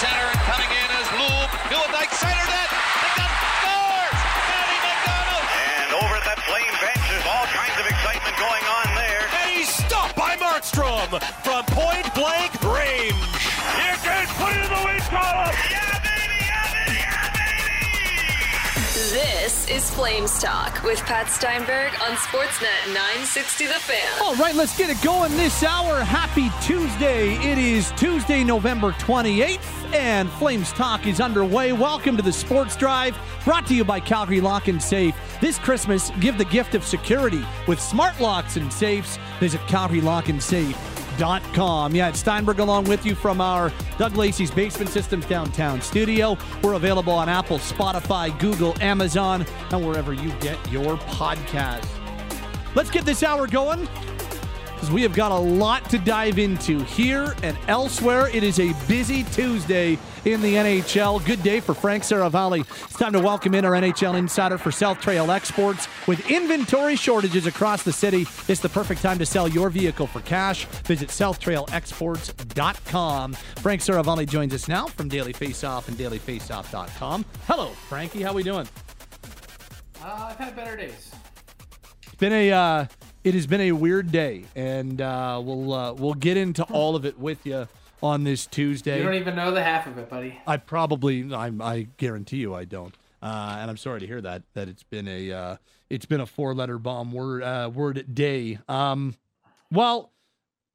center and coming in is Loom. Hillendyke center net. McDonald scores! Matty McDonald! And over at that flame bench, there's all kinds of excitement going on there. And he's stopped by Markstrom from point blank range. You can put it in the wing column. Yeah, baby! Yeah, baby! Yeah, baby! This is Flames Talk with Pat Steinberg on Sportsnet 960 The Fan. All right, let's get it going this hour. Happy Tuesday. It is Tuesday, November 28th, and Flames Talk is underway. Welcome to the Sports Drive, brought to you by Calgary Lock and Safe. This Christmas, give the gift of security with smart locks and safes. Visit CalgaryLockandSafe.com. Yeah, it's Steinberg along with you from our Doug Lacey's Basement Systems downtown studio. We're available on Apple, Spotify, Google, Amazon, and wherever you get your podcast. Let's get this hour going because we have got a lot to dive into here and elsewhere. It is a busy Tuesday in the NHL. Good day for Frank Seravalli. It's time to welcome in our NHL insider for South Trail Exports. With inventory shortages across the city, it's the perfect time to sell your vehicle for cash. Visit SouthTrailExports.com. Frank Seravalli joins us now from Daily Faceoff and DailyFaceoff.com. Hello, Frankie. How are we doing? Uh, I've had better days. It's been a uh, it has been a weird day, and uh, we'll uh, we'll get into all of it with you on this Tuesday. You don't even know the half of it, buddy. I probably I, I guarantee you I don't, uh, and I'm sorry to hear that that it's been a uh, it's been a four letter bomb word uh, word day. Um, well,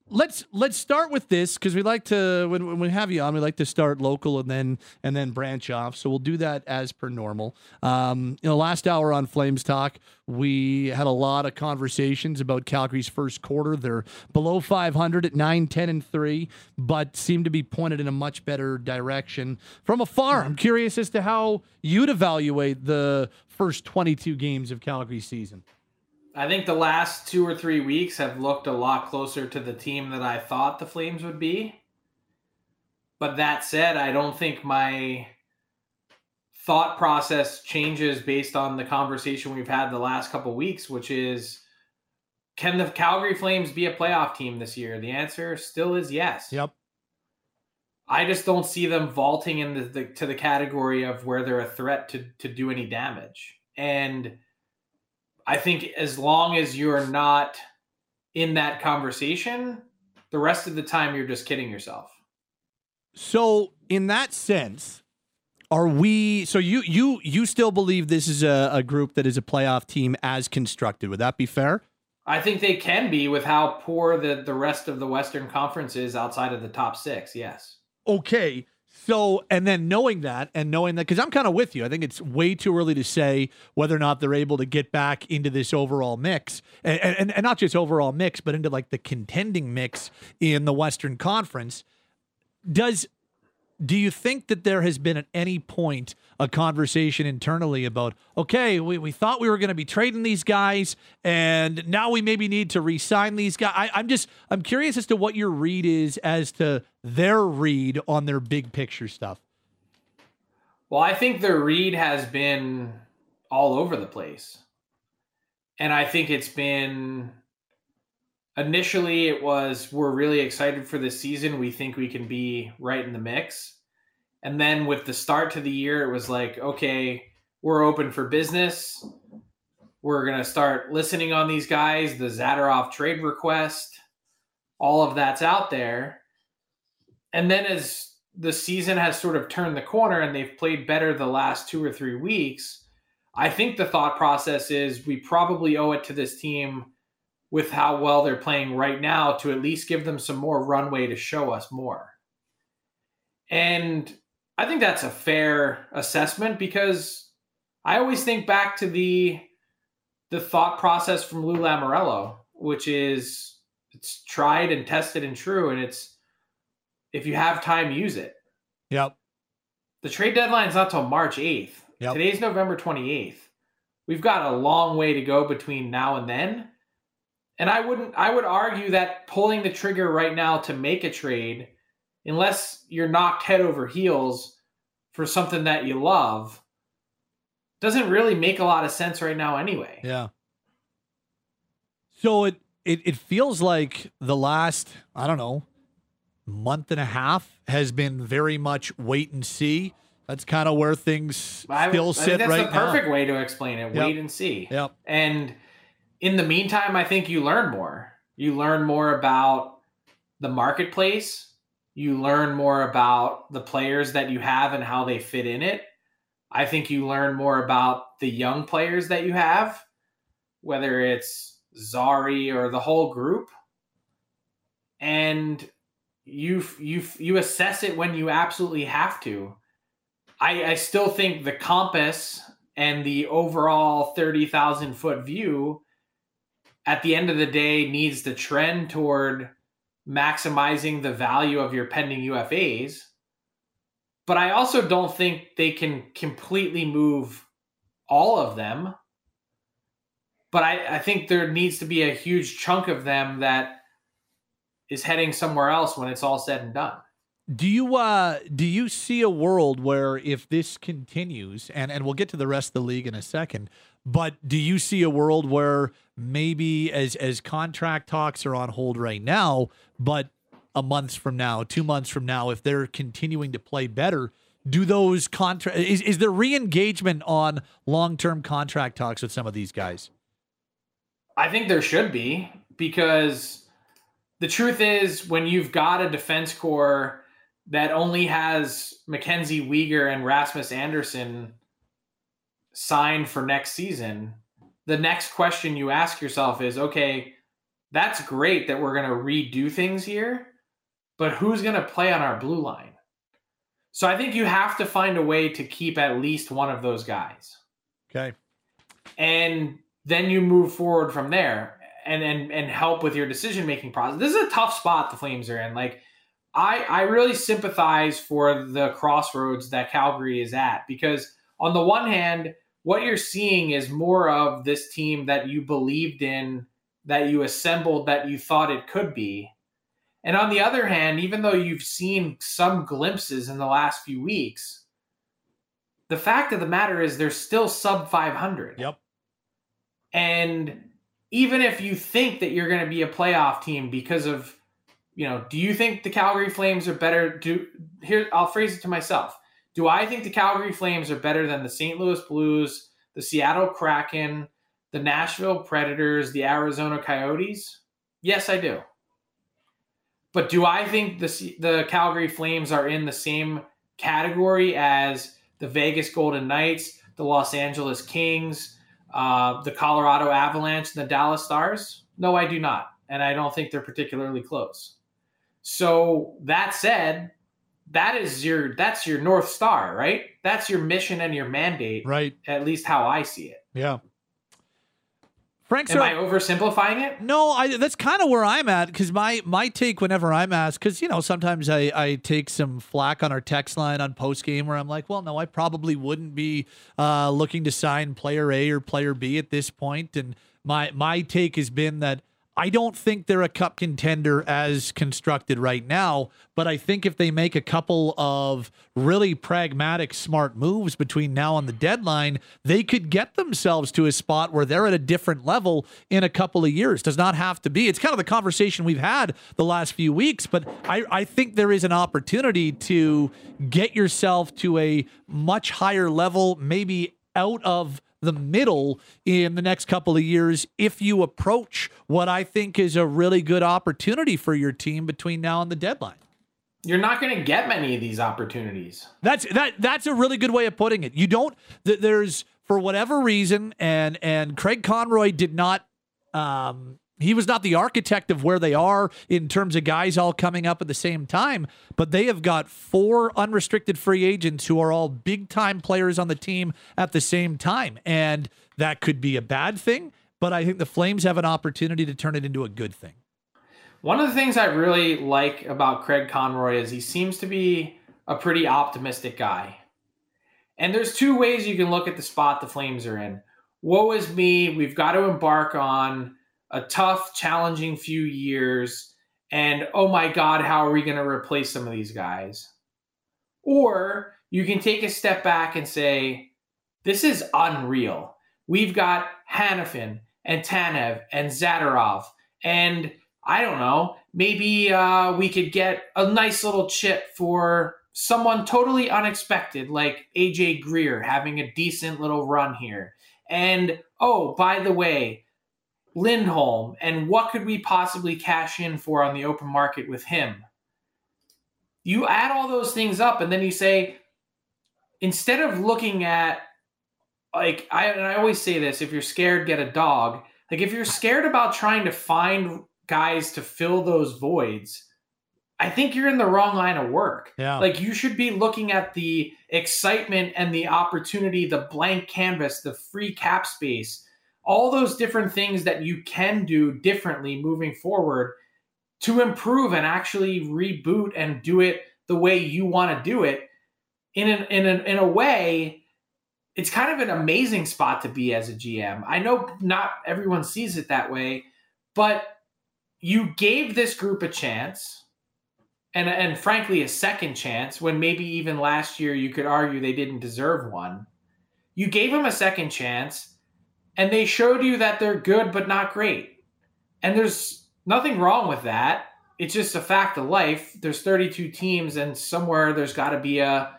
let's let's start with this because we like to when, when we have you on we like to start local and then and then branch off. So we'll do that as per normal. Um you know last hour on flames talk we had a lot of conversations about calgary's first quarter. They're below 500 at 9 10 and 3 but seem to be pointed in a much better direction. From afar i'm curious as to how you'd evaluate the first 22 games of calgary's season I think the last two or three weeks have looked a lot closer to the team that I thought the Flames would be. But that said, I don't think my thought process changes based on the conversation we've had the last couple weeks, which is can the Calgary Flames be a playoff team this year? The answer still is yes. yep I just don't see them vaulting in the, the to the category of where they're a threat to to do any damage. And I think as long as you're not in that conversation, the rest of the time you're just kidding yourself. So, in that sense, are we? So you you you still believe this is a, a group that is a playoff team as constructed? Would that be fair? I think they can be with how poor the the rest of the Western Conference is outside of the top six. Yes. Okay. So, and then knowing that and knowing that, because I'm kind of with you, I think it's way too early to say whether or not they're able to get back into this overall mix, and, and, and not just overall mix, but into like the contending mix in the Western Conference. Does do you think that there has been at any point a conversation internally about okay we, we thought we were going to be trading these guys and now we maybe need to re-sign these guys I, i'm just i'm curious as to what your read is as to their read on their big picture stuff Well, I think the read has been all over the place. And I think it's been initially it was we're really excited for this season. We think we can be right in the mix. And then with the start to the year, it was like, okay, we're open for business. We're going to start listening on these guys, the Zadorov trade request, all of that's out there. And then as the season has sort of turned the corner and they've played better the last two or three weeks, I think the thought process is we probably owe it to this team with how well they're playing right now to at least give them some more runway to show us more. And I think that's a fair assessment because I always think back to the the thought process from Lou Lamoriello, which is it's tried and tested and true, and it's if you have time, use it. yep The trade deadline is not till March 8th. Yep. Today's November 28th. We've got a long way to go between now and then. And I wouldn't I would argue that pulling the trigger right now to make a trade, unless you're knocked head over heels for something that you love, doesn't really make a lot of sense right now anyway. Yeah. So it, it it feels like the last I don't know month and a half has been very much wait and see. That's kind of where things I, still I sit think that's right the perfect now. way to explain it. Yep. Wait and see. Yep. And in the meantime, I think you learn more. You learn more about the marketplace. You learn more about the players that you have and how they fit in it. I think you learn more about the young players that you have, whether it's Zary or the whole group. And you you you assess it when you absolutely have to. I, I still think the compass and the overall 30,000 foot view at the end of the day needs to trend toward maximizing the value of your pending UFAs. But I also don't think they can completely move all of them. But I, I think there needs to be a huge chunk of them that is heading somewhere else when it's all said and done. Do you uh do you see a world where if this continues and and we'll get to the rest of the league in a second, but do you see a world where maybe as as contract talks are on hold right now, but a month from now, 2 months from now if they're continuing to play better, do those contract is is there re-engagement on long-term contract talks with some of these guys? I think there should be because the truth is when you've got a defense core that only has Mackenzie Weegar and Rasmus Andersson signed for next season, the next question you ask yourself is okay, that's great that we're going to redo things here, but who's going to play on our blue line? So I think you have to find a way to keep at least one of those guys. Okay. And then you move forward from there and and and help with your decision making process. This is a tough spot the Flames are in. Like I I really sympathize for the crossroads that Calgary is at because on the one hand, what you're seeing is more of this team that you believed in, that you assembled, that you thought it could be. And on the other hand, even though you've seen some glimpses in the last few weeks, the fact of the matter is they're still sub 500. Yep. And even if you think that you're going to be a playoff team because of, you know, do you think the Calgary Flames are better? Do here, I'll phrase it to myself. Do I think the Calgary Flames are better than the St. Louis Blues, the Seattle Kraken, the Nashville Predators, the Arizona Coyotes? Yes, I do. But do I think the the Calgary Flames are in the same category as the Vegas Golden Knights, the Los Angeles Kings, uh, the Colorado Avalanche, and the Dallas Stars? No, I do not, and I don't think they're particularly close. So that said, that is your that's your north star, right? That's your mission and your mandate, Right. At least how I see it. Yeah. Frank, Am I oversimplifying it? No, I that's kind of where I'm at because my my take whenever I'm asked because you know sometimes I I take some flack on our text line on post game where I'm like, well, no, I probably wouldn't be uh, looking to sign player A or player B at this point, and my my take has been that. I don't think they're a cup contender as constructed right now, but I think if they make a couple of really pragmatic, smart moves between now and the deadline, they could get themselves to a spot where they're at a different level in a couple of years. Does not have to be. It's kind of the conversation we've had the last few weeks, but I, I think there is an opportunity to get yourself to a much higher level, maybe out of the middle in the next couple of years if you approach what I think is a really good opportunity for your team between now and the deadline. You're not going to get many of these opportunities. That's that that's a really good way of putting it. You don't th- there's for whatever reason and and Craig Conroy did not um he was not the architect of where they are in terms of guys all coming up at the same time, but they have got four unrestricted free agents who are all big time players on the team at the same time. And that could be a bad thing, but I think the Flames have an opportunity to turn it into a good thing. One of the things I really like about Craig Conroy is he seems to be a pretty optimistic guy. And there's two ways you can look at the spot the Flames are in. Woe is me, we've got to embark on a tough, challenging few years. And oh my God, how are we going to replace some of these guys? Or you can take a step back and say, this is unreal. We've got Hanifin and Tanev and Zadorov. And I don't know, maybe uh, we could get a nice little chip for someone totally unexpected, like AJ Greer having a decent little run here. And oh, by the way, Lindholm, and what could we possibly cash in for on the open market with him? You add all those things up, and then you say, instead of looking at like I and I always say this, if you're scared, get a dog. Like if you're scared about trying to find guys to fill those voids, I think you're in the wrong line of work. Yeah. Like you should be looking at the excitement and the opportunity, the blank canvas, the free cap space, all those different things that you can do differently moving forward to improve and actually reboot and do it the way you want to do it in an, in an, in a way it's kind of an amazing spot to be as a GM. I know not everyone sees it that way, but you gave this group a chance and and frankly a second chance when maybe even last year you could argue they didn't deserve one. You gave them a second chance and they showed you that they're good but not great. And there's nothing wrong with that. It's just a fact of life. There's 32 teams and somewhere there's got to be a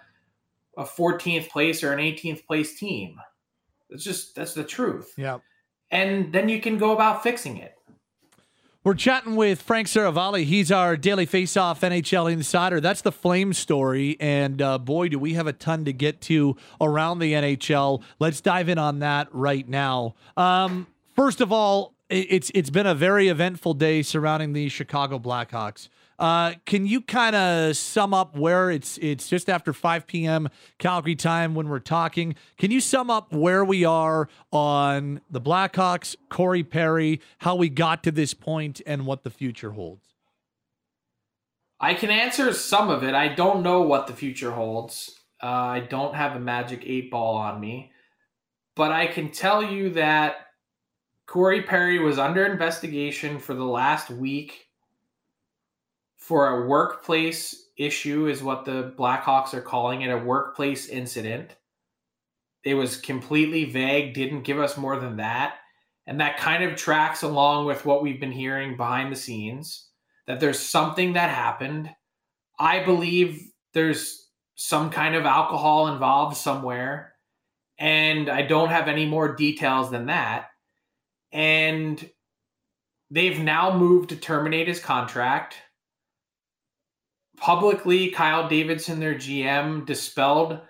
a 14th place or an 18th place team. It's just that's the truth. Yeah. And then you can go about fixing it. We're chatting with Frank Seravalli. He's our daily face-off NHL insider. That's the Flame story, and uh, boy, do we have a ton to get to around the NHL. Let's dive in on that right now. Um, first of all, it's it's been a very eventful day surrounding the Chicago Blackhawks. Uh, can you kind of sum up where it's it's just after 5 p.m. Calgary time when we're talking? Can you sum up where we are on the Blackhawks, Corey Perry, how we got to this point, and what the future holds? I can answer some of it. I don't know what the future holds. Uh, I don't have a magic eight ball on me, but I can tell you that Corey Perry was under investigation for the last week for a workplace issue, is what the Blackhawks are calling it a workplace incident. It was completely vague, didn't give us more than that. And that kind of tracks along with what we've been hearing behind the scenes that there's something that happened. I believe there's some kind of alcohol involved somewhere. And I don't have any more details than that. And they've now moved to terminate his contract publicly Kyle Davidson, their GM, dispelled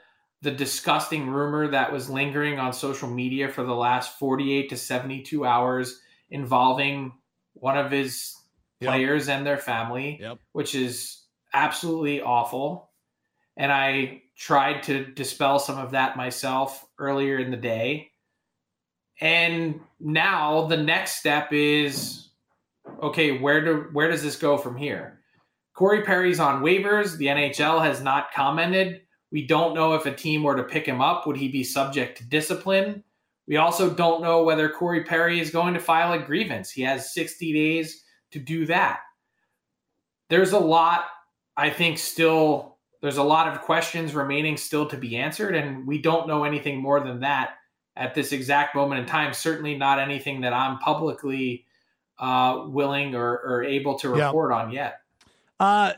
the disgusting rumor that was lingering on social media for the last 48 to 72 hours involving one of his yep. players and their family, yep. which is absolutely awful. And I tried to dispel some of that myself earlier in the day. And now the next step is okay, where do where does this go from here? Corey Perry's on waivers. The NHL has not commented. We don't know if a team were to pick him up, would he be subject to discipline? We also don't know whether Corey Perry is going to file a grievance. He has 60 days to do that. There's a lot, I think, still, there's a lot of questions remaining still to be answered, and we don't know anything more than that at this exact moment in time. Certainly not anything that I'm publicly uh, willing or, or able to report yeah. on yet. Uh,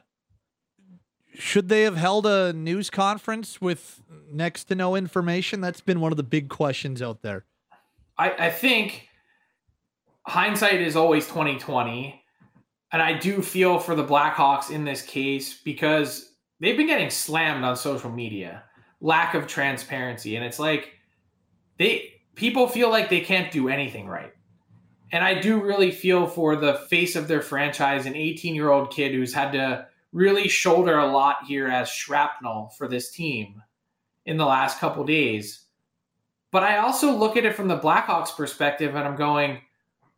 should they have held a news conference with next to no information? That's been one of the big questions out there. I, I think hindsight is always twenty twenty, and I do feel for the Blackhawks in this case because they've been getting slammed on social media, lack of transparency, and it's like they people feel like they can't do anything right. And I do really feel for the face of their franchise, an 18 year old kid who's had to really shoulder a lot here as shrapnel for this team in the last couple days. But I also look at it from the Blackhawks perspective and I'm going,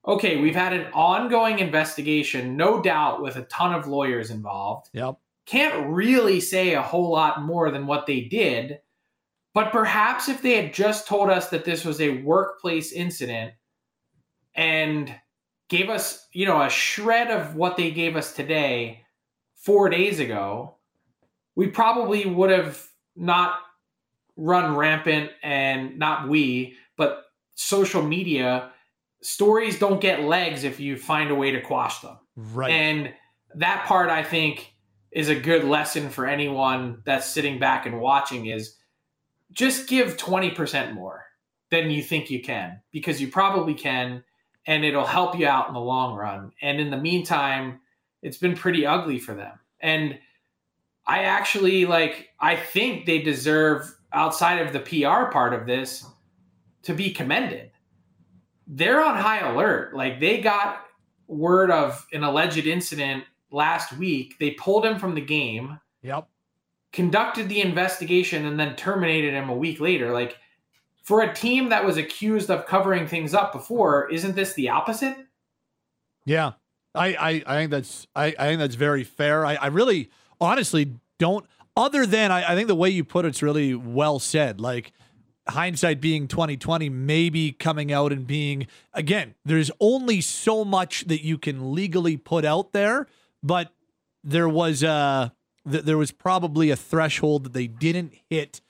okay, we've had an ongoing investigation, no doubt, with a ton of lawyers involved. Yep. Can't really say a whole lot more than what they did. But perhaps if they had just told us that this was a workplace incident, and gave us, you know, a shred of what they gave us today four days ago, we probably would have not run rampant and not we, but social media stories don't get legs if you find a way to quash them. Right. And that part I think is a good lesson for anyone that's sitting back and watching is just give 20% more than you think you can because you probably can and it'll help you out in the long run. And in the meantime, it's been pretty ugly for them. And I actually like I think they deserve outside of the PR part of this to be commended. They're on high alert. Like they got word of an alleged incident last week. They pulled him from the game. Yep. Conducted the investigation and then terminated him a week later. Like for a team that was accused of covering things up before, isn't this the opposite? Yeah. I, I, I think that's I, I think that's very fair. I, I really honestly don't other than I, I think the way you put it's really well said. Like hindsight being 2020 maybe coming out and being again there's only so much that you can legally put out there but there was a th- there was probably a threshold that they didn't hit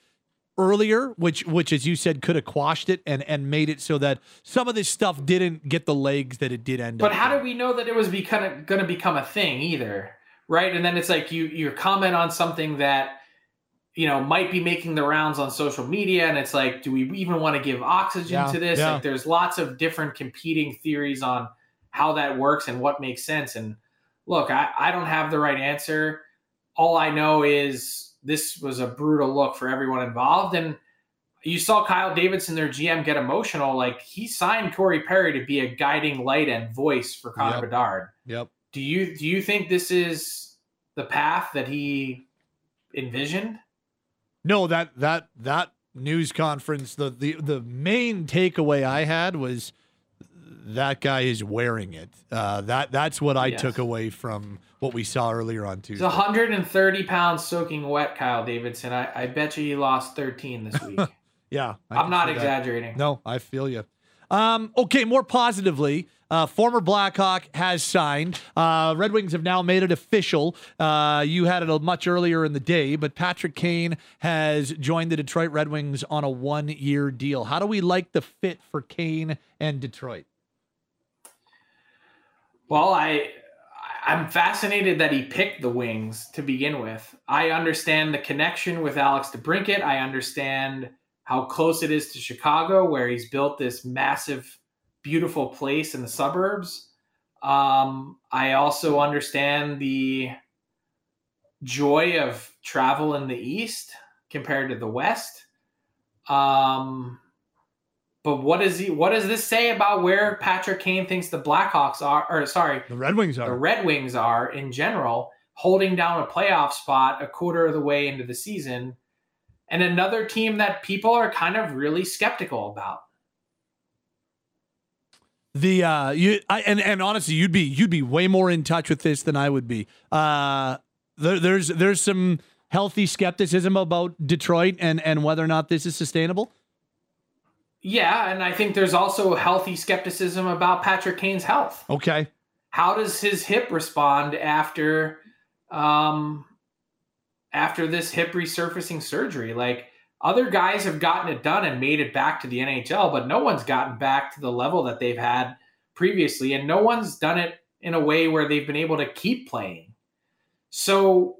earlier which which as you said could have quashed it and and made it so that some of this stuff didn't get the legs that it did end But up But how did we know that it was become going to become a thing either? Right? And then it's like you you comment on something that you know might be making the rounds on social media and it's like do we even want to give oxygen Yeah, to this? yeah. Like there's lots of different competing theories on how that works and what makes sense and look, I I don't have the right answer. All I know is this was a brutal look for everyone involved and you saw Kyle Davidson, their GM, get emotional. Like he signed Corey Perry to be a guiding light and voice for Connor Yep. Bedard. yep Do you do you think this is the path that he envisioned? No, that that that news conference, the the the main takeaway I had was that guy is wearing it. Uh, that that's what I Yes. took away from what we saw earlier on Tuesday. 130 pounds soaking wet, Kyle Davidson. I, I bet you he lost 13 this week. Yeah, I I'm not see that. exaggerating. No, I feel you. Um, okay, more positively, uh, former Blackhawk has signed. Uh, Red Wings have now made it official. Uh, you had it a much earlier in the day, but Patrick Kane has joined the Detroit Red Wings on a one-year deal. How do we like the fit for Kane and Detroit? Well, I I'm fascinated that he picked the Wings to begin with. I understand the connection with Alex DeBrincat. I understand how close it is to Chicago, where he's built this massive, beautiful place in the suburbs. Um, I also understand the joy of travel in the East compared to the West. Um, but what does he? What does this say about where Patrick Kane thinks the Blackhawks are? Or sorry, The Red Wings are. the. Red Wings are in general, holding down a playoff spot a quarter of the way into the season, and another team that people are kind of really skeptical about. The uh, you I, and and honestly, you'd be you'd be way more in touch with this than I would be. Uh, there, there's there's some healthy skepticism about Detroit and and whether or not this is sustainable. Yeah, and I think there's also healthy skepticism about Patrick Kane's health. Okay. How does his hip respond after um after this hip resurfacing surgery? Like other guys have gotten it done and made it back to the NHL, but no one's gotten back to the level that they've had previously and no one's done it in a way where they've been able to keep playing. So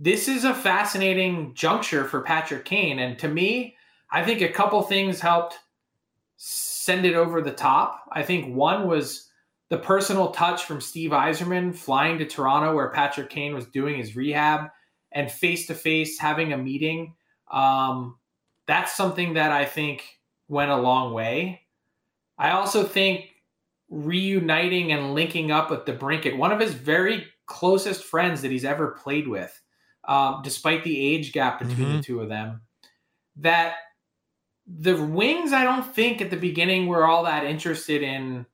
this is a fascinating juncture for Patrick Kane and to me, I think a couple things helped send it over the top. I think one was the personal touch from Steve Yzerman flying to Toronto where Patrick Kane was doing his rehab and face to face having a meeting. Um, that's something that I think went a long way. I also think reuniting and linking up with DeBrincat, one of his very closest friends that he's ever played with, um, despite the age gap between the two of them, that the Wings, I don't think at the beginning were all that interested in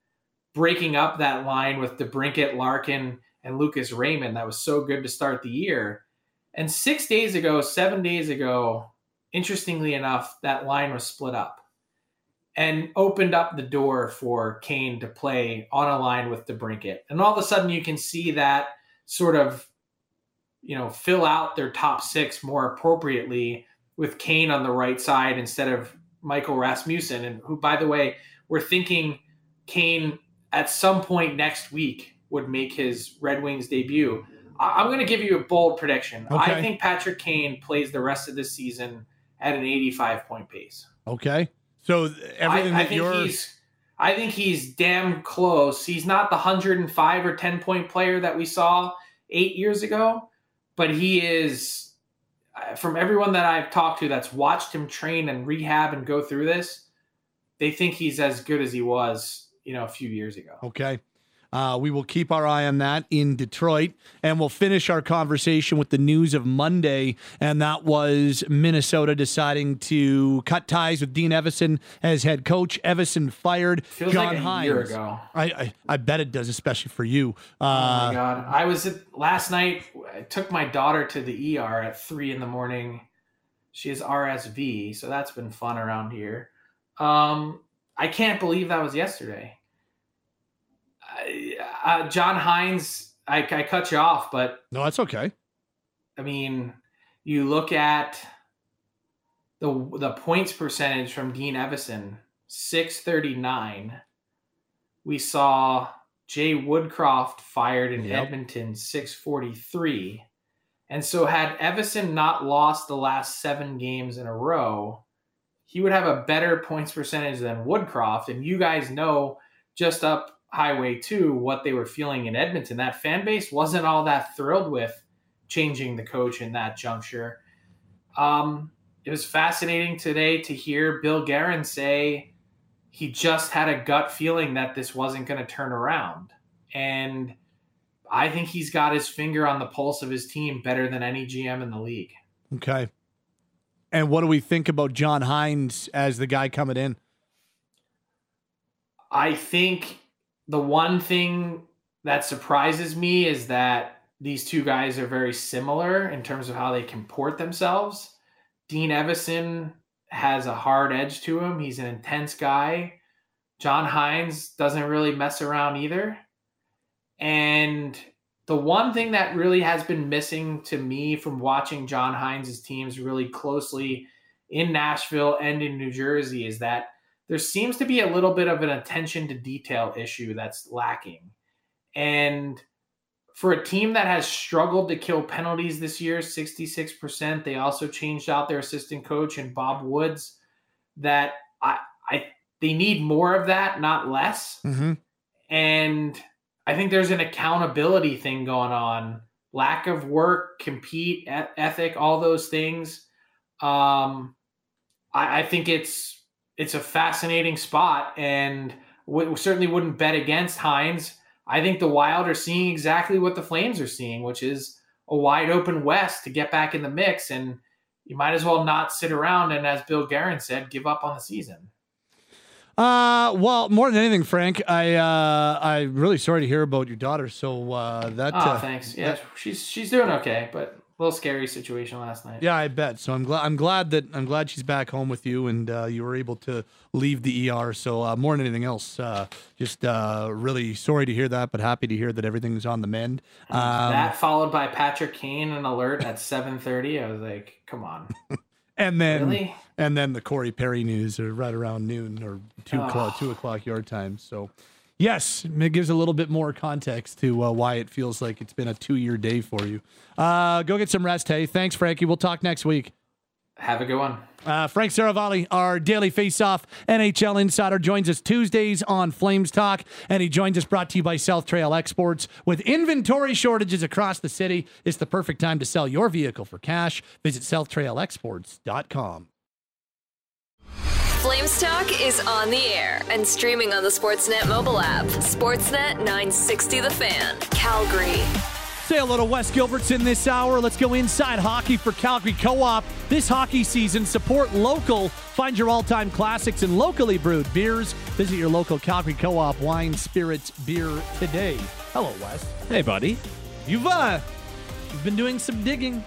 breaking up that line with DeBrincat, Larkin, and Lucas Raymond. That was so good to start the year. And six days ago, seven days ago, interestingly enough, that line was split up and opened up the door for Kane to play on a line with DeBrincat. And all of a sudden, you can see that sort of, you know, fill out their top six more appropriately with Kane on the right side instead of Michael Rasmussen, and who, by the way, we're thinking Kane at some point next week would make his Red Wings debut. I- I'm going to give you a bold prediction. Okay. I think Patrick Kane plays the rest of the season at an 85 point pace. Okay. So everything I, I that think you're he's I think he's damn close. He's not the 105 or 10 point player that we saw 8 years ago, but he is from everyone that I've talked to that's watched him train and rehab and go through this, they think he's as good as he was, you know, a few years ago. Okay. Uh, we will keep our eye on that in Detroit, and we'll finish our conversation with the news of Monday, and that was Minnesota deciding to cut ties with Dean Evason as head coach. Evason fired Feels John like a Hynes. year ago. I, I I bet it does, especially for you. Oh Uh, my god! I was at, last night. I took my daughter to the ER at three in the morning. She has RSV, so that's been fun around here. Um, I can't believe that was yesterday. Uh, John Hynes, I, I cut you off, but no, that's okay. I mean, you look at the the points percentage from Dean Evason, six thirty nine. We saw Jay Woodcroft fired in Yep. Edmonton, six forty three, and so had Evason not lost the last seven games in a row, he would have a better points percentage than Woodcroft. And you guys know just up Highway two what they were feeling in Edmonton. That fan base wasn't all that thrilled with changing the coach in that juncture. Um, it was fascinating today to hear Bill Guerin say he just had a gut feeling that this wasn't going to turn around. And I think he's got his finger on the pulse of his team better than any GM in the league. Okay. And what do we think about John Hynes as the guy coming in? I think the one thing that surprises me is that these two guys are very similar in terms of how they comport themselves. Dean Evason has a hard edge to him. He's an intense guy. John Hynes doesn't really mess around either. And the one thing that really has been missing to me from watching John Hynes' teams really closely in Nashville and in New Jersey is that there seems to be a little bit of an attention to detail issue that's lacking. And for a team that has struggled to kill penalties this year, 66%, they also changed out their assistant coach and Bob Woods that I I they need more of that, not less. Mm-hmm. And I think there's an accountability thing going on. Lack of work, compete, ethic, all those things. Um, I, I think it's it's a fascinating spot, and we certainly wouldn't bet against Hynes. I think the Wild are seeing exactly what the Flames are seeing, which is a wide open West to get back in the mix, and you might as well not sit around and, as Bill Guerin said, give up on the season. Uh, well, more than anything, Frank, I uh, I'm really sorry to hear about your daughter. So uh, that Oh, uh, thanks. Yeah, she's she's doing okay, but little scary situation last night. Yeah, I bet. So I'm glad. I'm glad that I'm glad she's back home with you, and uh, you were able to leave the ER. So uh, more than anything else, uh, just uh, really sorry to hear that, but happy to hear that everything's on the mend. Um, that followed by Patrick Kane an alert at 7:30. I was like, "Come on, and then really?" and then the Corey Perry news are right around noon or two Oh. o'clock, two o'clock your time. So. Yes, it gives a little bit more context to uh, why it feels like it's been a two-year day for you. Uh, go get some rest, hey. Thanks, Frankie. We'll talk next week. Have a good one. Uh, Frank Seravalli, our daily face-off NHL insider, joins us Tuesdays on Flames Talk, and he joins us brought to you by South Trail Exports. With inventory shortages across the city, it's the perfect time to sell your vehicle for cash. Visit southtrailexports.com. Flames Talk is on the air and streaming on the Sportsnet mobile app. Sportsnet 960 The Fan, Calgary. Say hello to Wes Gilbertson this hour. Let's go inside hockey for Calgary Co-op. This hockey season, support local. Find your all-time classics and locally brewed beers. Visit your local Calgary Co-op wine, spirits, beer today. Hello, Wes. Hey, buddy. You've uh, you've been doing some digging.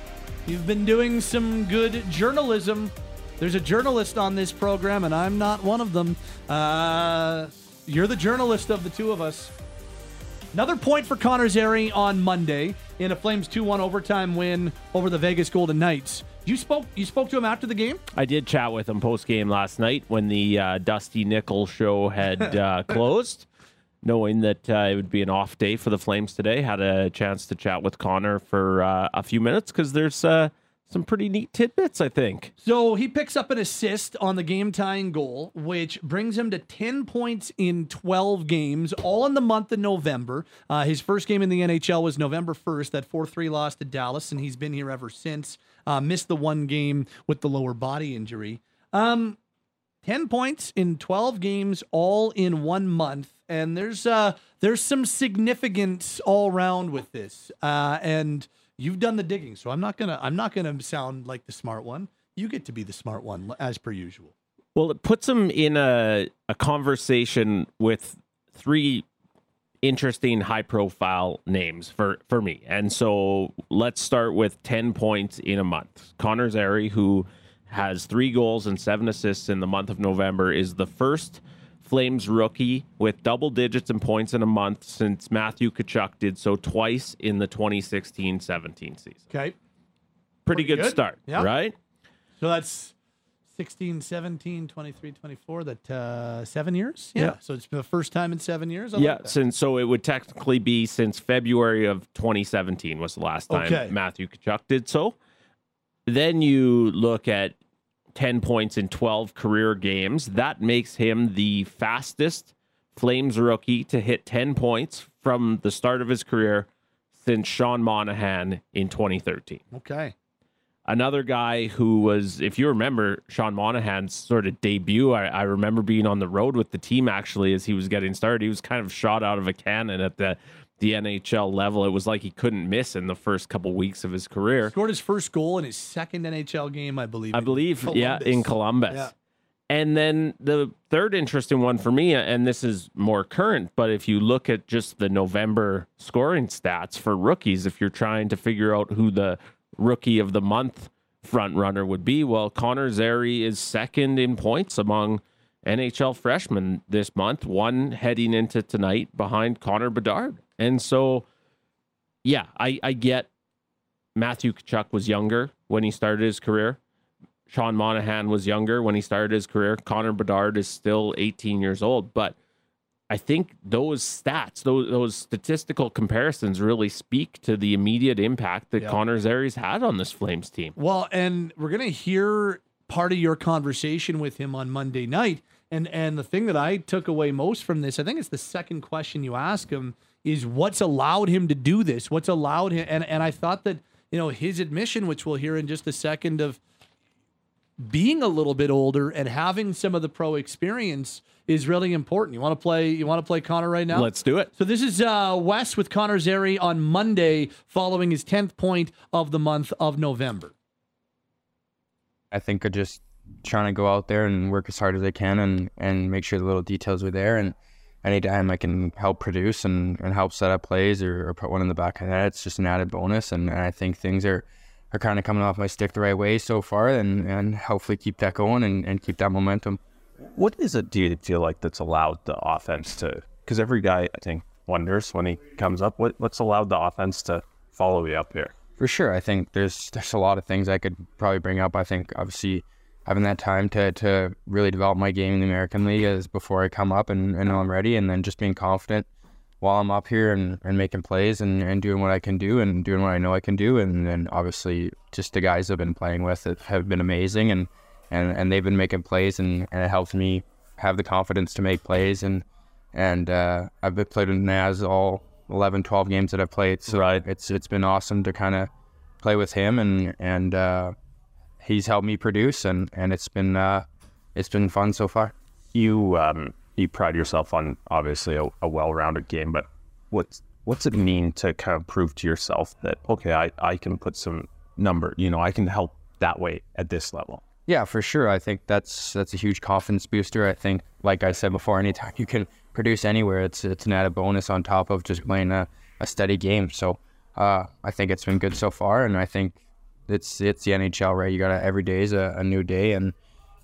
You've been doing some good journalism. There's a journalist on this program, and I'm not one of them. Uh, you're the journalist of the two of us. Another point for Connor Zary on Monday in a Flames 2 1 overtime win over the Vegas Golden Knights. You spoke you spoke to him after the game. I did chat with him post game last night when the uh, Dusty Nickel show had uh, closed, knowing that uh, it would be an off day for the Flames today. Had a chance to chat with Connor for uh, a few minutes because there's uh, some pretty neat tidbits, I think. So he picks up an assist on the game tying goal, which brings him to 10 points in 12 games, all in the month of November. Uh, his first game in the NHL was November 1st, that 4 3 loss to Dallas, and he's been here ever since. Uh, missed the one game with the lower body injury. Um, 10 points in 12 games, all in one month. And there's uh, there's some significance all around with this. Uh, and you've done the digging, so I'm not gonna I'm not gonna sound like the smart one. You get to be the smart one as per usual. Well, it puts him in a, a conversation with three interesting high profile names for, for me. And so let's start with 10 points in a month. Connor Zary, who has three goals and seven assists in the month of November, is the first Flames rookie with double digits in points in a month since Matthew Tkachuk did so twice in the 2016 17 season. Okay. Pretty, good, good. start, Yeah. right? So that's 16, 17, 23, 24, that uh, seven years? Yeah. Yeah. So it's been the first time in seven years? I yeah, like since so it would technically be since February of 2017 was the last time Okay. Matthew Tkachuk did so. Then you look at 10 points in 12 career games. That makes him the fastest Flames rookie to hit 10 points from the start of his career since Sean Monahan in 2013 Okay. another guy who was, if you remember Sean Monahan's sort of debut, I, I remember being on the road with the team actually as he was getting started. He was kind of shot out of a cannon at the the NHL level. It was like he couldn't miss in the first couple weeks of his career. Scored his first goal in his second NHL game, I believe. I believe, yeah, in Columbus. Yeah. And then the third interesting one for me, and this is more current, but if you look at just the November scoring stats for rookies, if you're trying to figure out who the rookie of the month front runner would be, well, Connor Zary is second in points among NHL freshmen this month, one heading into tonight behind Connor Bedard. And so, yeah, I, I get Matthew Tkachuk was younger when he started his career. Sean Monahan was younger when he started his career. Connor Bedard is still 18 years old, but I think those stats, those those statistical comparisons, really speak to the immediate impact that Yeah. Connor Zary's had on this Flames team. Well, and we're gonna hear part of your conversation with him on Monday night. And and the thing that I took away most from this, I think it's the second question you ask him is what's allowed him to do this? What's allowed him and, and I thought that, you know, his admission, which we'll hear in just a second, of being a little bit older and having some of the pro experience is really important. You want to play you want to play Connor right now? Let's do it. So this is uh, Wes with Connor Zary on Monday, following his tenth point of the month of November. I think of just trying to go out there and work as hard as I can and, and make sure the little details are there. And anytime I can help produce and, and help set up plays or, or put one in the back of the net, it's just an added bonus. And, and I think things are, are kind of coming off my stick the right way so far and, and hopefully keep that going and, and keep that momentum. What is it do you feel like that's allowed the offense to? Because every guy, I think, wonders when he comes up, what, what's allowed the offense to follow you up here? For sure, I think there's there's a lot of things I could probably bring up. I think obviously having that time to, to really develop my game in the American League is before I come up and, and I'm ready, and then just being confident while I'm up here and, and making plays and, and doing what I can do and doing what I know I can do, and then obviously just the guys I've been playing with that have been amazing and, and, and they've been making plays and, and it helps me have the confidence to make plays. And and uh, I've been played with Naz all 11, 12 games that I've played. So it's it's been awesome to kind of play with him and and uh, he's helped me produce and, and it's been uh, it's been fun so far. You um, you pride yourself on obviously a, a well-rounded game, but what's what's it mean to kind of prove to yourself that okay, I, I can put some number, you know, I can help that way at this level. Yeah, for sure. I think that's that's a huge confidence booster. I think, like I said before, anytime you can produce anywhere, it's it's an added bonus on top of just playing a, a steady game. So uh, I think it's been good so far, and I think it's it's the NHL, right? You got to every day is a, a new day, and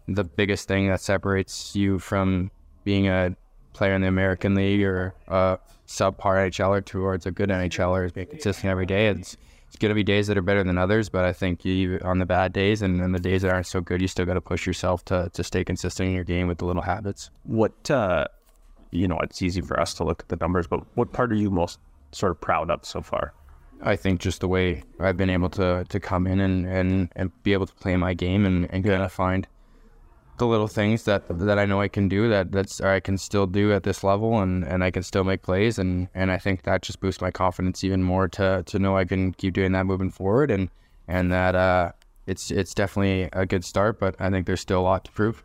the biggest thing that separates you from being a player in the American League or a subpar NHLer towards a good NHLer is being consistent every day. It's it's gonna be days that are better than others, but I think you on the bad days and, and the days that aren't so good, you still got to push yourself to to stay consistent in your game with the little habits. What uh, you know, it's easy for us to look at the numbers, but what part are you most sort of proud of so far? I think just the way I've been able to to come in and and, and be able to play my game and, and kind of find the little things that that I know I can do that that's I can still do at this level and, and I can still make plays and, and I think that just boosts my confidence even more to to know I can keep doing that moving forward and and that uh it's it's definitely a good start but I think there's still a lot to prove.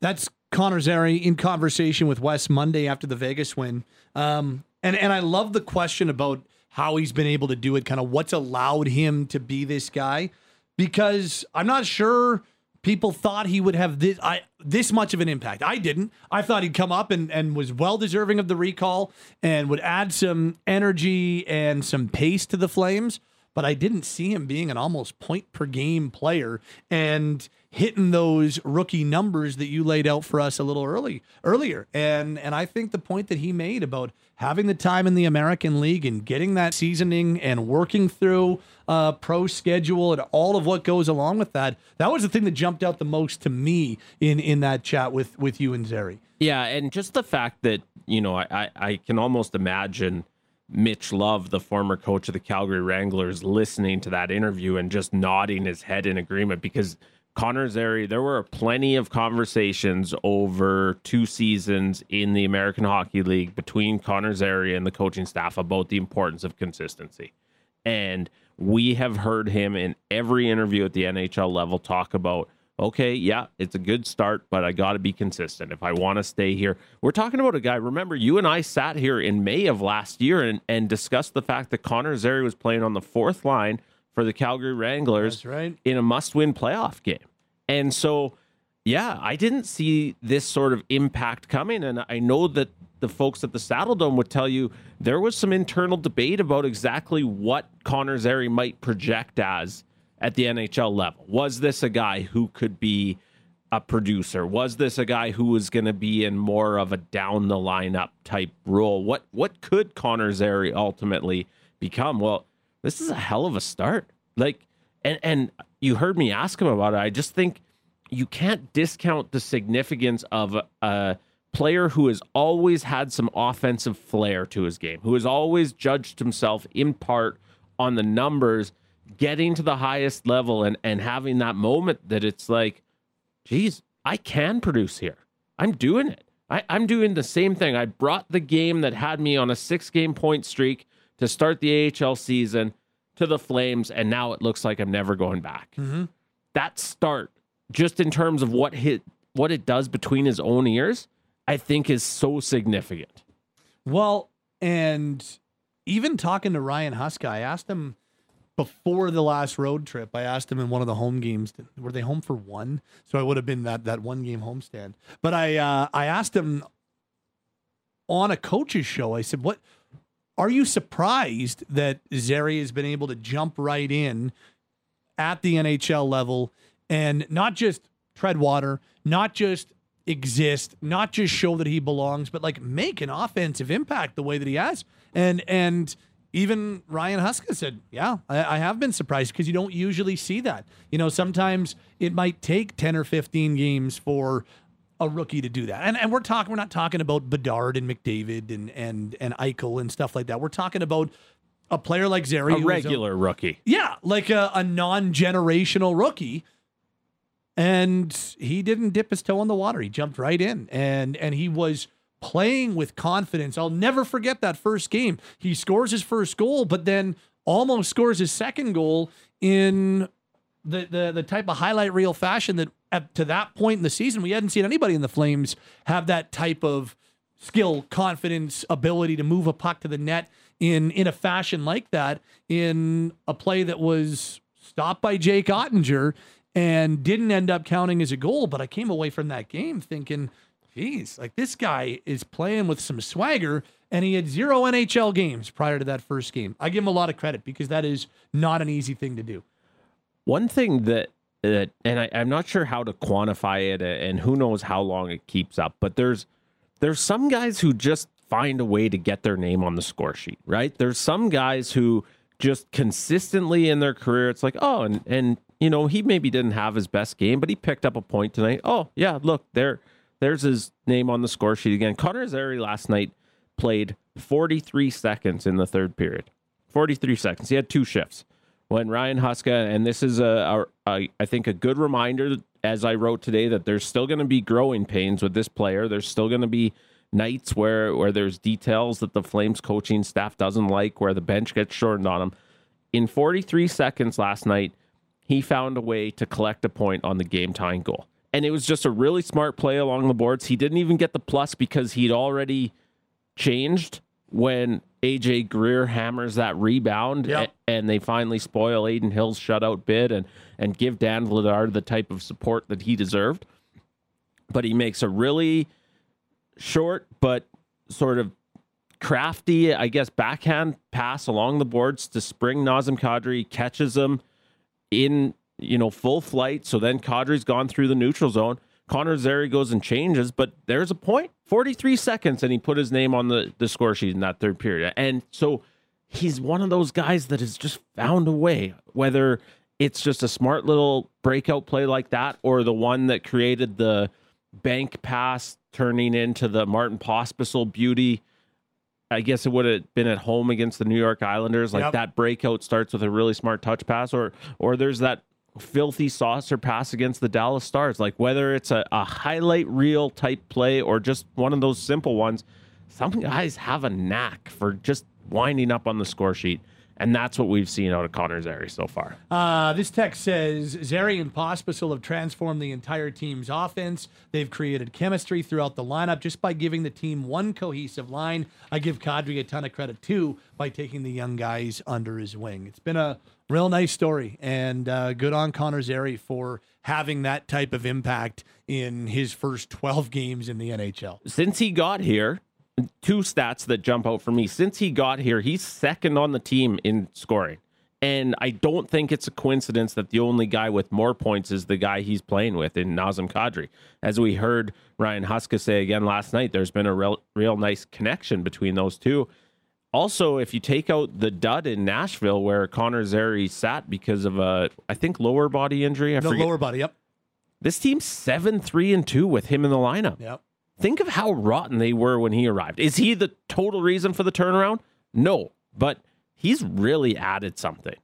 That's Connor Zary in conversation with Wes Monday after the Vegas win. Um, and and I love the question about how he's been able to do it, kind of what's allowed him to be this guy, because I'm not sure people thought he would have this I this much of an impact. I didn't. I thought he'd come up and, and was well deserving of the recall and would add some energy and some pace to the Flames. But I didn't see him being an almost point per game player and hitting those rookie numbers that you laid out for us a little early earlier. And and I think the point that he made about having the time in the American League and getting that seasoning and working through uh, pro schedule and all of what goes along with that. That was the thing that jumped out the most to me in in that chat with with you and Zary. Yeah, and just the fact that you know I I, I can almost imagine. Mitch Love, the former coach of the Calgary Wranglers, listening to that interview and just nodding his head in agreement because Connor Zary, there were plenty of conversations over two seasons in the American Hockey League between Connor Zary and the coaching staff about the importance of consistency. And we have heard him in every interview at the NHL level talk about okay, yeah, it's a good start, but I got to be consistent if I want to stay here. We're talking about a guy. Remember, you and I sat here in May of last year and, and discussed the fact that Connor Zary was playing on the fourth line for the Calgary Wranglers right. in a must win playoff game. And so, yeah, I didn't see this sort of impact coming. And I know that the folks at the Saddle Dome would tell you there was some internal debate about exactly what Connor Zary might project as at the NHL level. Was this a guy who could be a producer? Was this a guy who was going to be in more of a down the lineup type role? What what could Connor Zary ultimately become? Well, this is a hell of a start. Like and and you heard me ask him about it. I just think you can't discount the significance of a, a player who has always had some offensive flair to his game, who has always judged himself in part on the numbers getting to the highest level and and having that moment that it's like, geez, I can produce here. I'm doing it. I, I'm doing the same thing. I brought the game that had me on a six game point streak to start the AHL season to the Flames, and now it looks like I'm never going back. Mm-hmm. That start, just in terms of what hit what it does between his own ears, I think is so significant. Well, and even talking to Ryan Huska, I asked him before the last road trip. I asked him in one of the home games, were they home for one? So I would have been that that one game homestand. But I uh, I asked him on a coach's show. I said, "What are you surprised that Zary has been able to jump right in at the NHL level and not just tread water, not just exist, not just show that he belongs, but like make an offensive impact the way that he has. And and even Ryan Huska said, "Yeah, I, I have been surprised because you don't usually see that. You know, sometimes it might take ten or fifteen games for a rookie to do that. And and we're talking, we're not talking about Bedard and McDavid and and and Eichel and stuff like that. We're talking about a player like Zary, A regular rookie. yeah, like a, a non-generational rookie. And he didn't dip his toe in the water. He jumped right in and and he was playing with confidence. I'll never forget that first game. He scores his first goal, but then almost scores his second goal in the the the type of highlight reel fashion that up to that point in the season we hadn't seen anybody in the Flames have that type of skill, confidence, ability to move a puck to the net in in a fashion like that in a play that was stopped by Jake Oettinger and didn't end up counting as a goal. But I came away from that game thinking, geez, like this guy is playing with some swagger. And he had zero NHL games prior to that first game. I give him a lot of credit because that is not an easy thing to do. One thing that that and I, I'm not sure how to quantify it and who knows how long it keeps up, but there's there's some guys who just find a way to get their name on the score sheet, right? There's some guys who just consistently in their career, it's like, oh, and and you know, he maybe didn't have his best game, but he picked up a point tonight. Oh, yeah, look, there there's his name on the score sheet again. Connor Zary last night played 43 seconds in the third period. 43 seconds. He had two shifts. When Ryan Huska, and this is a, a, a I think a good reminder as I wrote today that there's still going to be growing pains with this player. There's still going to be nights where where there's details that the Flames coaching staff doesn't like, where the bench gets shortened on him. In 43 seconds last night, he found a way to collect a point on the game tying goal. And it was just a really smart play along the boards. He didn't even get the plus because he'd already changed when AJ Greer hammers that rebound Yep. a- and they finally spoil Adin Hill's shutout bid and and give Dan Vladar the type of support that he deserved. But he makes a really short but sort of crafty, I guess, backhand pass along the boards to spring Nazem Kadri, catches him in you know full flight. So then Kadri's gone through the neutral zone. Connor Zary goes and changes, but there's a point, 43 seconds, and he put his name on the, the score sheet in that third period. And so he's one of those guys that has just found a way, whether it's just a smart little breakout play like that or the one that created the bank pass turning into the Martin Pospisil beauty. I guess it would have been at home against the New York Islanders. Like Yep. that breakout starts with a really smart touch pass, or or there's that filthy saucer pass against the Dallas Stars. Like whether it's a, a highlight reel type play or just one of those simple ones, some guys have a knack for just winding up on the score sheet. And that's what we've seen out of Connor Zary so far. Uh, this text says Zary and Pospisil have transformed the entire team's offense. They've created chemistry throughout the lineup just by giving the team one cohesive line. I give Kadri a ton of credit too by taking the young guys under his wing. It's been a real nice story, and uh, good on Connor Zary for having that type of impact in his first 12 games in the NHL. since he got here, two stats that jump out for me. Since he got here, he's second on the team in scoring. And I don't think it's a coincidence that the only guy with more points is the guy he's playing with in Nazem Kadri. As we heard Ryan Huska say again last night, there's been a real, real nice connection between those two. Also, if you take out the dud in Nashville where Connor Zary sat because of a, I think, lower body injury. I The forget. lower body, yep. This team's seven, three, and two with him in the lineup. Yep. Think of how rotten they were when he arrived. Is he the total reason for the turnaround? No, but he's really added something.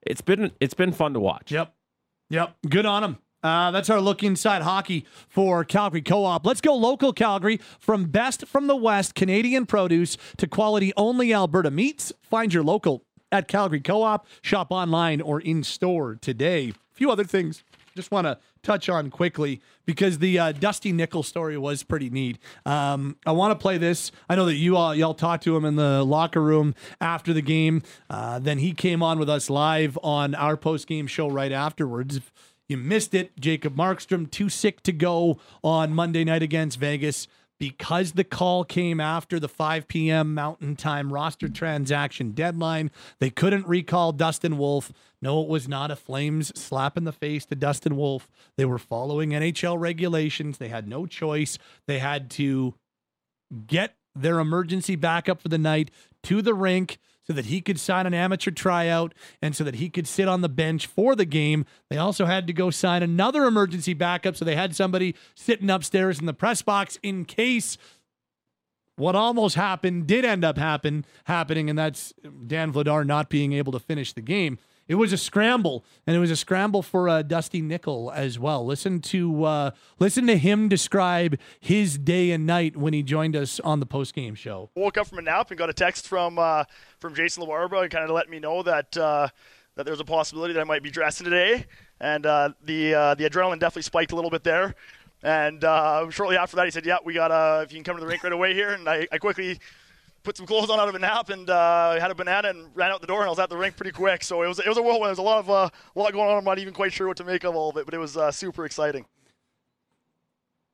It's been it's been fun to watch. Yep. Yep. Good on him. Uh, that's our look inside hockey for Calgary Co op. Let's go local Calgary from best from the West Canadian produce to quality only Alberta meats. Find your local at Calgary Co op. Shop online or in store today. A few other things just want to touch on quickly because the uh, Dusty Nickel story was pretty neat. Um, I want to play this. I know that you all y'all talked to him in the locker room after the game. Uh, then he came on with us live on our post game show right afterwards. You missed it, Jacob Markstrom too sick to go on Monday night against Vegas because the call came after the 5 p.m. Mountain Time roster transaction deadline. They couldn't recall Dustin Wolf. No, it was not a Flames slap in the face to Dustin Wolf. They were following NHL regulations. They had no choice. They had to get their emergency backup for the night to the rink so that he could sign an amateur tryout and so that he could sit on the bench for the game. They also had to go sign another emergency backup. So they had somebody sitting upstairs in the press box in case what almost happened did end up happen happening, and that's Dan Vladar not being able to finish the game. It was a scramble, and it was a scramble for uh, Dusty Nickel as well. Listen to uh, listen to him describe his day and night when he joined us on the post game show. woke up from a nap and got a text from uh, from Jason LaBarbera and kind of let me know that uh, that there was a possibility that I might be dressing today, and uh, the uh, the adrenaline definitely spiked a little bit there. And uh, shortly after that, he said, "Yeah, we got uh, if you can come to the rink right away here." And I, I quickly put some clothes on out of a nap and uh, had a banana and ran out the door and I was at the rink pretty quick. So it was it was a whirlwind. There was a lot of uh, a lot going on. I'm not even quite sure what to make of all of it, but it was uh, super exciting.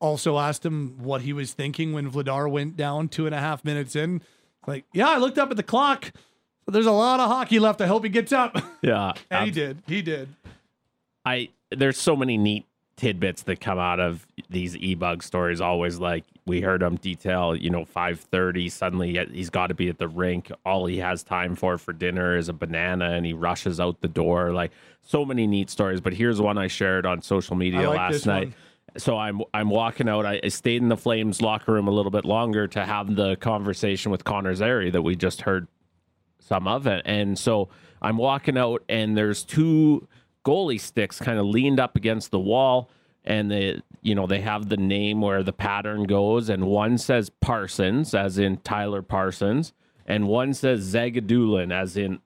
Also asked him what he was thinking when Vladar went down two and a half minutes in. Like, yeah, I looked up at the clock. But there's a lot of hockey left. I hope he gets up. Yeah. and he did. He did. I there's so many neat tidbits that come out of these e-bug stories always like we heard him detail you know 5.30 suddenly he's got to be at the rink all he has time for for dinner is a banana and he rushes out the door like so many neat stories but here's one i shared on social media like last night one. so I'm I'm walking out. I I stayed in the Flames locker room a little bit longer to have the conversation with Connor Zary that we just heard some of it. And so I'm walking out, and there's two goalie sticks kind of leaned up against the wall, and they you know they have the name where the pattern goes, and one says Parsons, as in Tyler Parsons, and one says Zagidulin, as in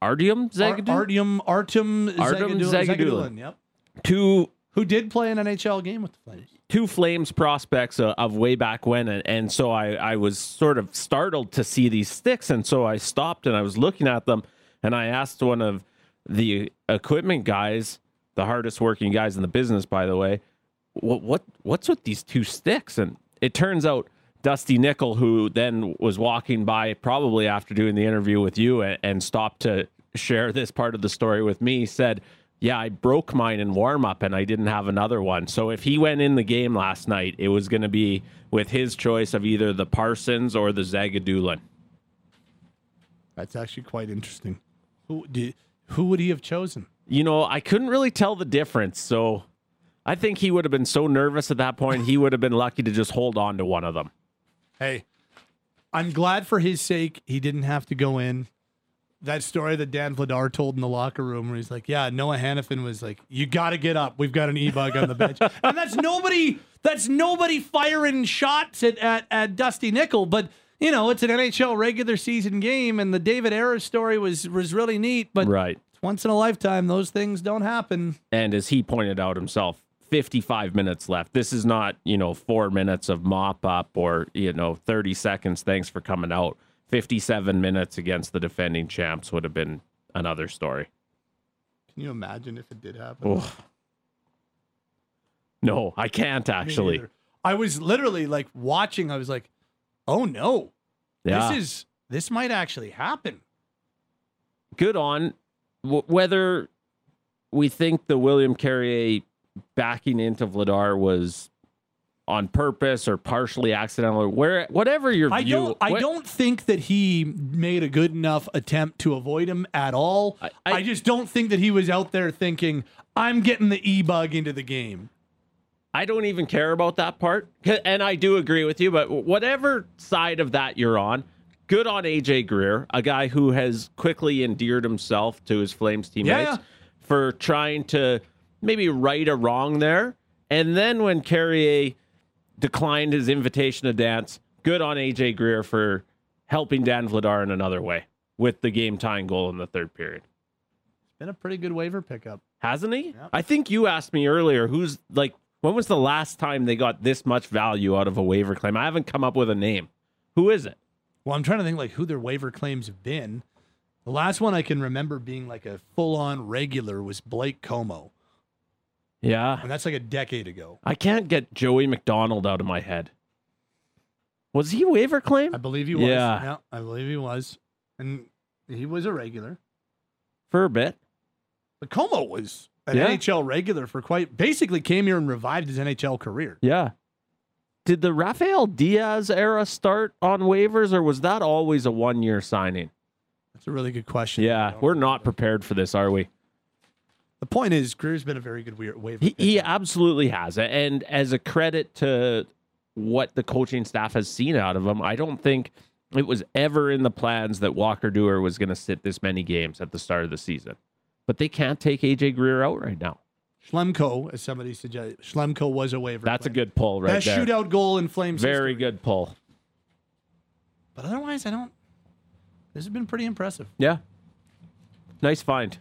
Artyom Ar- Zagidulin. Artyom Artem Artem Zagidulin. Zagadulin. Yep. Two Who did play an NHL game with the Flames? two Flames prospects of, of way back when, and, and so I, I was sort of startled to see these sticks, and so I stopped and I was looking at them, and I asked one of the equipment guys, the hardest working guys in the business, by the way, what what what's with these two sticks? And it turns out Dusty Nickel, who then was walking by probably after doing the interview with you and, and stopped to share this part of the story with me, said. Yeah, I broke mine in warm up and I didn't have another one. So if he went in the game last night, it was going to be with his choice of either the Parsons or the Zagidulin. That's actually quite interesting. Who did? Who would he have chosen? You know, I couldn't really tell the difference. So I think he would have been so nervous at that point, he would have been lucky to just hold on to one of them. Hey, I'm glad for his sake he didn't have to go in. That story that Dan Vladar told in the locker room where he's like, Yeah, Noah Hanifin was like, You gotta get up. We've got an E bug on the bench. and that's nobody that's nobody firing shots at, at at Dusty Nickel, but you know, it's an NHL regular season game, and the David Ayres story was was really neat, but Right. once in a lifetime, those things don't happen. And as he pointed out himself, 55 minutes left. This is not, you know, four minutes of mop up or, you know, 30 seconds. Thanks for coming out. 57 minutes against the defending champs would have been another story. Can you imagine if it did happen? Oh. No, I can't actually. I was literally like watching. I was like, "Oh no, Yeah. this is this might actually happen." good on w- whether we think the William Carrier backing into Vladar was on purpose or partially accidental or where whatever your I view. don't. I what- don't think that he made a good enough attempt to avoid him at all. I, just don't think that he was out there thinking, "I'm getting the e bug into the game." I don't even care about that part. And I do agree with you, but whatever side of that you're on, good on AJ Greer, a guy who has quickly endeared himself to his Flames teammates Yeah. for trying to maybe right a wrong there. And then when Carrier declined his invitation to dance, good on AJ Greer for helping Dan Vladar in another way with the game tying goal in the third period. It's been a pretty good waiver pickup. Hasn't he? I think you asked me earlier who's like when was the last time they got this much value out of a waiver claim? I haven't come up with a name. Who is it? Well, I'm trying to think like who their waiver claims have been. The last one I can remember being like a full on regular was Blake Comeau, Yeah. and that's like a decade ago. I can't get Joey MacDonald out of my head. Was he waiver claim? I believe he was. Yeah. I believe he was, and he was a regular. For a bit. But Comeau was an Yeah. NHL regular for quite basically came here and revived his NHL career. Yeah. Did the Rafael Diaz era start on waivers or was that always a one year signing? That's a really good question. Yeah, we're not prepared for this, are we? The point is, Greer's been a very good wa- waiver. He, he absolutely has. And as a credit to what the coaching staff has seen out of him, I don't think it was ever in the plans that Walker Duehr was going to sit this many games at the start of the season. But they can't take AJ Greer out right now. Schlemko, as somebody suggested, Schlemko was a waiver. That's a good pull right Best there. shootout goal in Flames. Very history. good pull. But otherwise, I don't. This has been pretty impressive. Yeah. Nice find.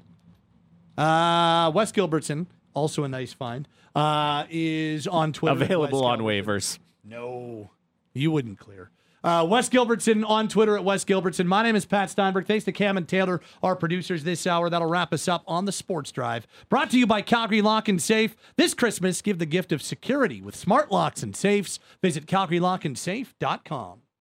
Uh, Wes Gilbertson, also a nice find, uh, is on Twitter. Available on waivers. No, you wouldn't clear. Uh, Wes Gilbertson on Twitter at Wes Gilbertson. My name is Pat Steinberg. Thanks to Cam and Taylor, our producers this hour. That'll wrap us up on the Sports Drive. Brought to you by Calgary Lock and Safe. This Christmas, give the gift of security with smart locks and safes. Visit CalgaryLockandSafe.com.